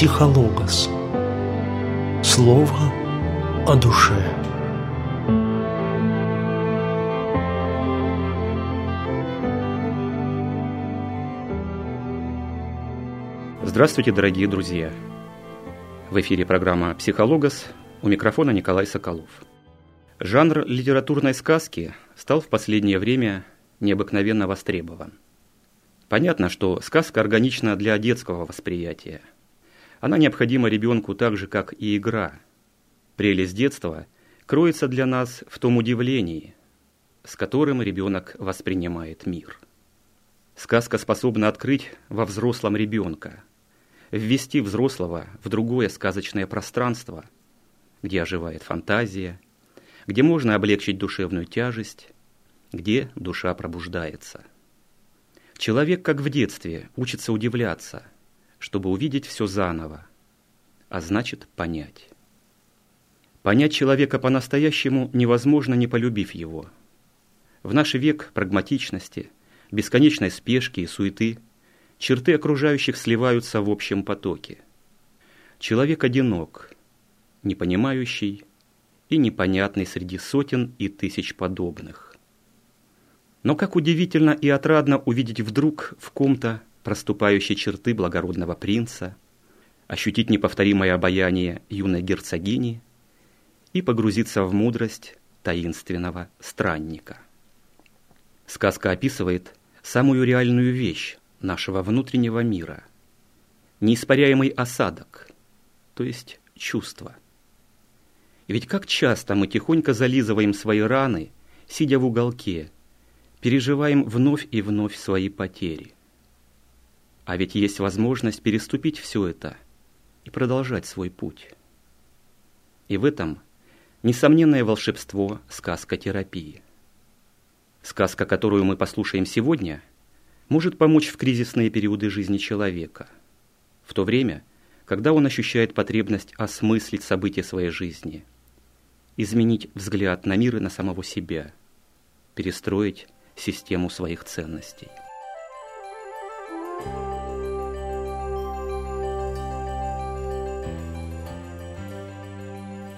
Психологос. Слово о душе. Здравствуйте, дорогие друзья! В эфире программа «Психологос» у микрофона Николай Соколов. Жанр литературной сказки стал в последнее время необыкновенно востребован. Понятно, что сказка органична для детского восприятия. Она необходима ребенку так же, как и игра. Прелесть детства кроется для нас в том удивлении, с которым ребенок воспринимает мир. Сказка способна открыть во взрослом ребенка, ввести взрослого в другое сказочное пространство, где оживает фантазия, где можно облегчить душевную тяжесть, где душа пробуждается. Человек, как в детстве, учится удивляться, чтобы увидеть все заново, а значит понять. Понять человека по-настоящему невозможно, не полюбив его. В наш век прагматичности, бесконечной спешки и суеты черты окружающих сливаются в общем потоке. Человек одинок, непонимающий и непонятный среди сотен и тысяч подобных. Но как удивительно и отрадно увидеть вдруг в ком-то проступающие черты благородного принца, ощутить неповторимое обаяние юной герцогини и погрузиться в мудрость таинственного странника. Сказка описывает самую реальную вещь нашего внутреннего мира – неиспаряемый осадок, то есть чувство. Ведь как часто мы тихонько зализываем свои раны, сидя в уголке – переживаем вновь и вновь свои потери. А ведь есть возможность переступить все это и продолжать свой путь. И в этом несомненное волшебство сказкотерапии. Сказка, которую мы послушаем сегодня, может помочь в кризисные периоды жизни человека, в то время, когда он ощущает потребность осмыслить события своей жизни, изменить взгляд на мир и на самого себя, перестроить систему своих ценностей.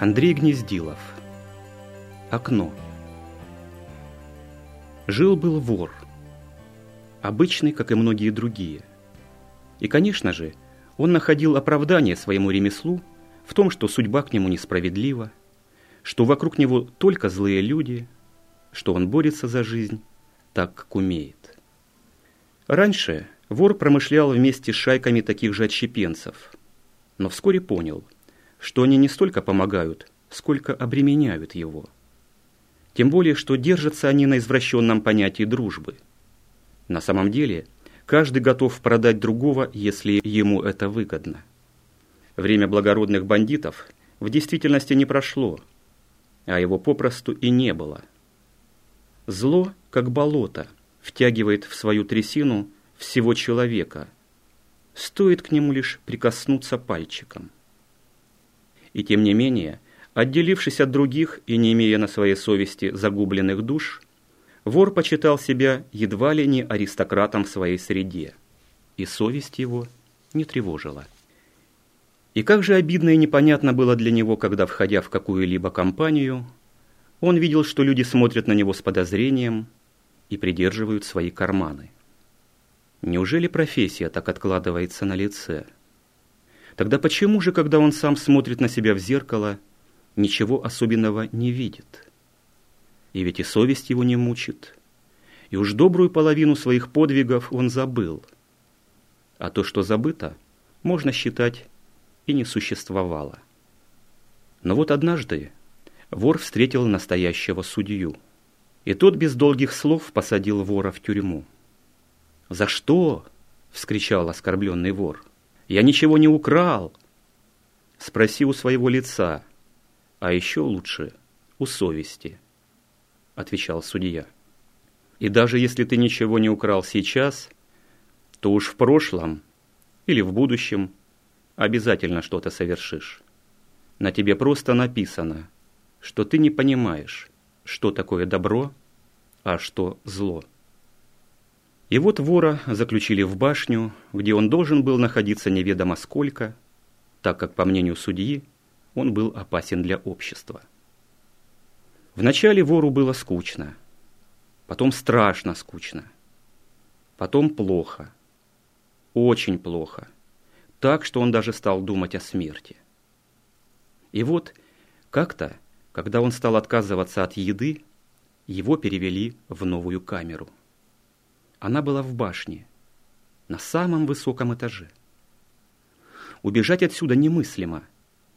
Андрей Гнездилов. Окно. Жил-был вор. Обычный, как и многие другие. И, конечно же, он находил оправдание своему ремеслу в том, что судьба к нему несправедлива, что вокруг него только злые люди, что он борется за жизнь, так, как умеет. Раньше вор промышлял вместе с шайками таких же отщепенцев, но вскоре понял, что они не столько помогают, сколько обременяют его. Тем более, что держатся они на извращенном понятии дружбы. На самом деле, каждый готов продать другого, если ему это выгодно. Время благородных бандитов в действительности не прошло, а его попросту и не было – Зло, как болото, втягивает в свою трясину всего человека. Стоит к нему лишь прикоснуться пальчиком. И тем не менее, отделившись от других и не имея на своей совести загубленных душ, вор почитал себя едва ли не аристократом в своей среде, и совесть его не тревожила. И как же обидно и непонятно было для него, когда, входя в какую-либо компанию, он видел, что люди смотрят на него с подозрением и придерживают свои карманы. Неужели профессия так откладывается на лице? Тогда почему же, когда он сам смотрит на себя в зеркало, ничего особенного не видит? И ведь и совесть его не мучит. И уж добрую половину своих подвигов он забыл. А то, что забыто, можно считать и не существовало. Но вот однажды вор встретил настоящего судью. И тот без долгих слов посадил вора в тюрьму. «За что?» — вскричал оскорбленный вор. «Я ничего не украл!» «Спроси у своего лица, а еще лучше у совести», — отвечал судья. «И даже если ты ничего не украл сейчас, то уж в прошлом или в будущем обязательно что-то совершишь. На тебе просто написано — что ты не понимаешь, что такое добро, а что зло. И вот вора заключили в башню, где он должен был находиться неведомо сколько, так как, по мнению судьи, он был опасен для общества. Вначале вору было скучно, потом страшно скучно, потом плохо, очень плохо, так, что он даже стал думать о смерти. И вот как-то, когда он стал отказываться от еды, его перевели в новую камеру. Она была в башне, на самом высоком этаже. Убежать отсюда немыслимо,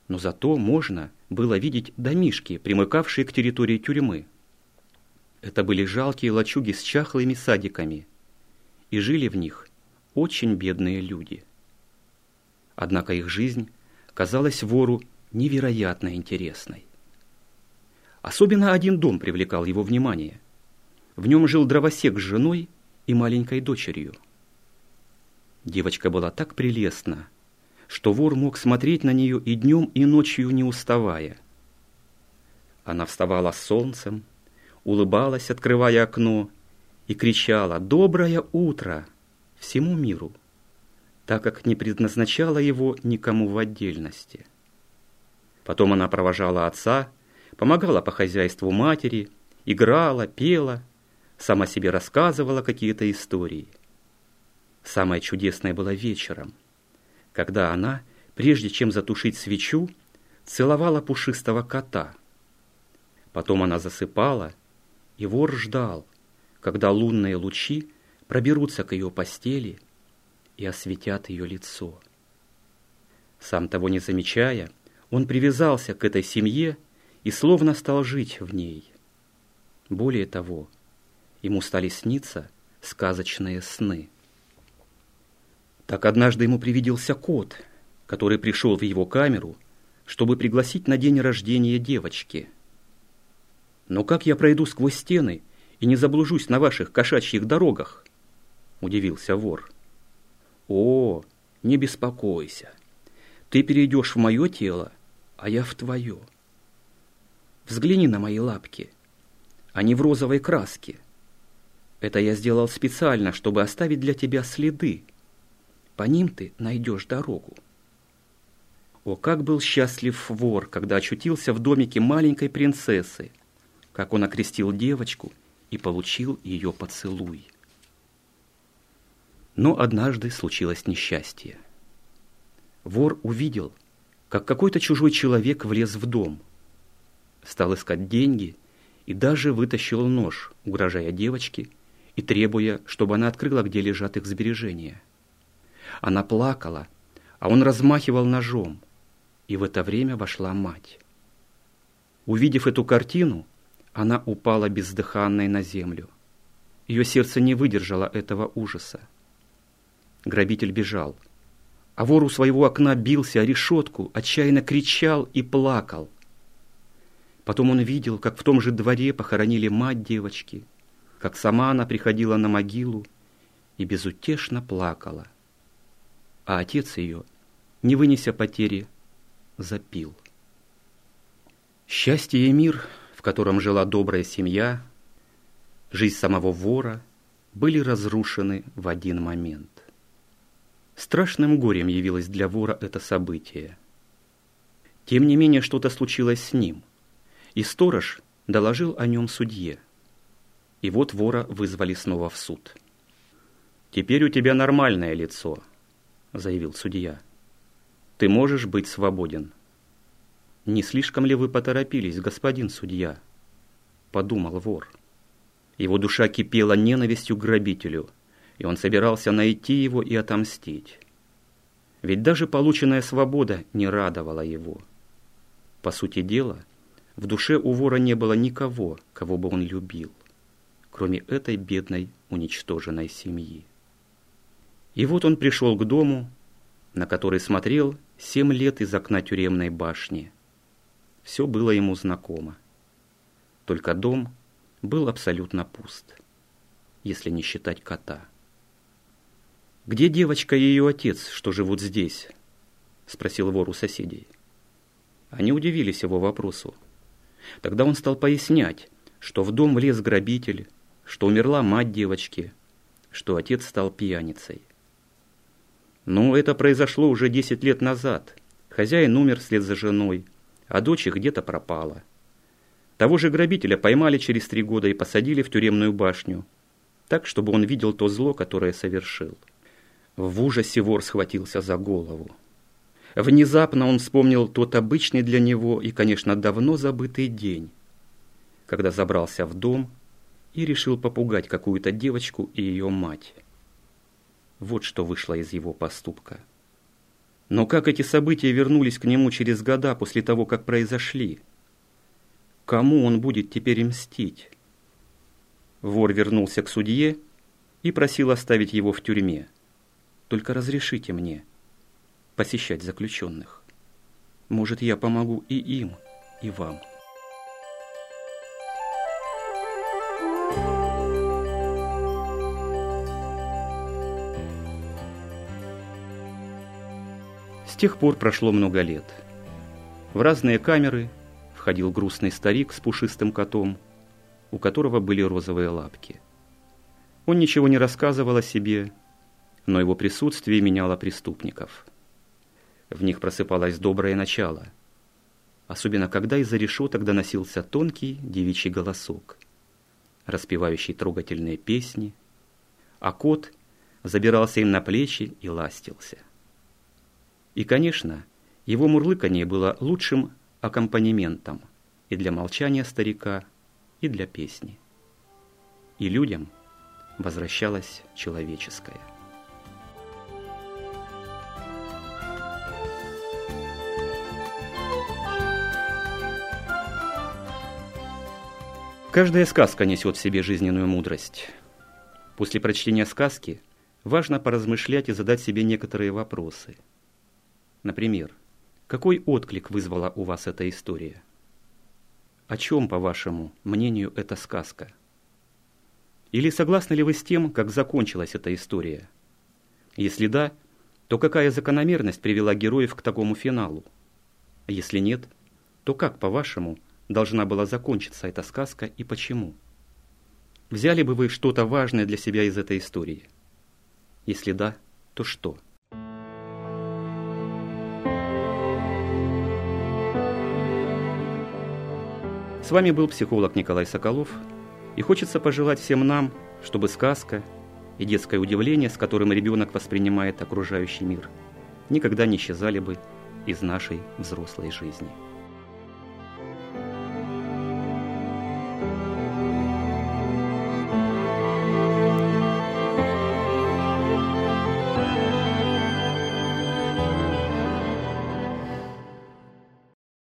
но зато можно было видеть домишки, примыкавшие к территории тюрьмы. Это были жалкие лачуги с чахлыми садиками, и жили в них очень бедные люди. Однако их жизнь казалась вору невероятно интересной. Особенно один дом привлекал его внимание. В нем жил дровосек с женой и маленькой дочерью. Девочка была так прелестна, что вор мог смотреть на нее и днем, и ночью не уставая. Она вставала с солнцем, улыбалась, открывая окно, и кричала «Доброе утро!» всему миру, так как не предназначала его никому в отдельности. Потом она провожала отца, помогала по хозяйству матери, играла, пела, сама себе рассказывала какие-то истории. Самое чудесное было вечером – когда она, прежде чем затушить свечу, целовала пушистого кота. Потом она засыпала, и вор ждал, когда лунные лучи проберутся к ее постели и осветят ее лицо. Сам того не замечая, он привязался к этой семье и словно стал жить в ней. Более того, ему стали сниться сказочные сны. Так однажды ему привиделся кот, который пришел в его камеру, чтобы пригласить на день рождения девочки. «Но как я пройду сквозь стены и не заблужусь на ваших кошачьих дорогах?» – удивился вор. «О, не беспокойся. Ты перейдешь в мое тело, а я в твое. Взгляни на мои лапки. Они в розовой краске. Это я сделал специально, чтобы оставить для тебя следы, по ним ты найдешь дорогу. О, как был счастлив вор, когда очутился в домике маленькой принцессы, как он окрестил девочку и получил ее поцелуй. Но однажды случилось несчастье. Вор увидел, как какой-то чужой человек влез в дом, стал искать деньги и даже вытащил нож, угрожая девочке и требуя, чтобы она открыла, где лежат их сбережения. Она плакала, а он размахивал ножом, и в это время вошла мать. Увидев эту картину, она упала бездыханной на землю. Ее сердце не выдержало этого ужаса. Грабитель бежал, а вор у своего окна бился о решетку, отчаянно кричал и плакал. Потом он видел, как в том же дворе похоронили мать девочки, как сама она приходила на могилу и безутешно плакала а отец ее, не вынеся потери, запил. Счастье и мир, в котором жила добрая семья, жизнь самого вора, были разрушены в один момент. Страшным горем явилось для вора это событие. Тем не менее, что-то случилось с ним, и сторож доложил о нем судье. И вот вора вызвали снова в суд. «Теперь у тебя нормальное лицо», заявил судья. «Ты можешь быть свободен». «Не слишком ли вы поторопились, господин судья?» Подумал вор. Его душа кипела ненавистью к грабителю, и он собирался найти его и отомстить. Ведь даже полученная свобода не радовала его. По сути дела, в душе у вора не было никого, кого бы он любил, кроме этой бедной уничтоженной семьи. И вот он пришел к дому, на который смотрел семь лет из окна тюремной башни. Все было ему знакомо. Только дом был абсолютно пуст, если не считать кота. «Где девочка и ее отец, что живут здесь?» – спросил вор у соседей. Они удивились его вопросу. Тогда он стал пояснять, что в дом влез грабитель, что умерла мать девочки, что отец стал пьяницей. «Ну, это произошло уже десять лет назад», — Хозяин умер вслед за женой, а дочь где-то пропала. Того же грабителя поймали через три года и посадили в тюремную башню, так, чтобы он видел то зло, которое совершил. В ужасе вор схватился за голову. Внезапно он вспомнил тот обычный для него и, конечно, давно забытый день, когда забрался в дом и решил попугать какую-то девочку и ее мать. Вот что вышло из его поступка. Но как эти события вернулись к нему через года после того, как произошли? Кому он будет теперь мстить? Вор вернулся к судье и просил оставить его в тюрьме. Только разрешите мне посещать заключенных. Может, я помогу и им, и вам. С тех пор прошло много лет. В разные камеры входил грустный старик с пушистым котом, у которого были розовые лапки. Он ничего не рассказывал о себе, но его присутствие меняло преступников. В них просыпалось доброе начало, особенно когда из-за решеток доносился тонкий девичий голосок, распевающий трогательные песни, а кот забирался им на плечи и ластился. И, конечно, его мурлыканье было лучшим аккомпанементом и для молчания старика, и для песни. И людям возвращалось человеческое. Каждая сказка несет в себе жизненную мудрость. После прочтения сказки важно поразмышлять и задать себе некоторые вопросы – Например, какой отклик вызвала у вас эта история? О чем, по вашему мнению, эта сказка? Или согласны ли вы с тем, как закончилась эта история? Если да, то какая закономерность привела героев к такому финалу? Если нет, то как, по-вашему, должна была закончиться эта сказка и почему? Взяли бы вы что-то важное для себя из этой истории? Если да, то что? С вами был психолог Николай Соколов, и хочется пожелать всем нам, чтобы сказка и детское удивление, с которым ребенок воспринимает окружающий мир, никогда не исчезали бы из нашей взрослой жизни.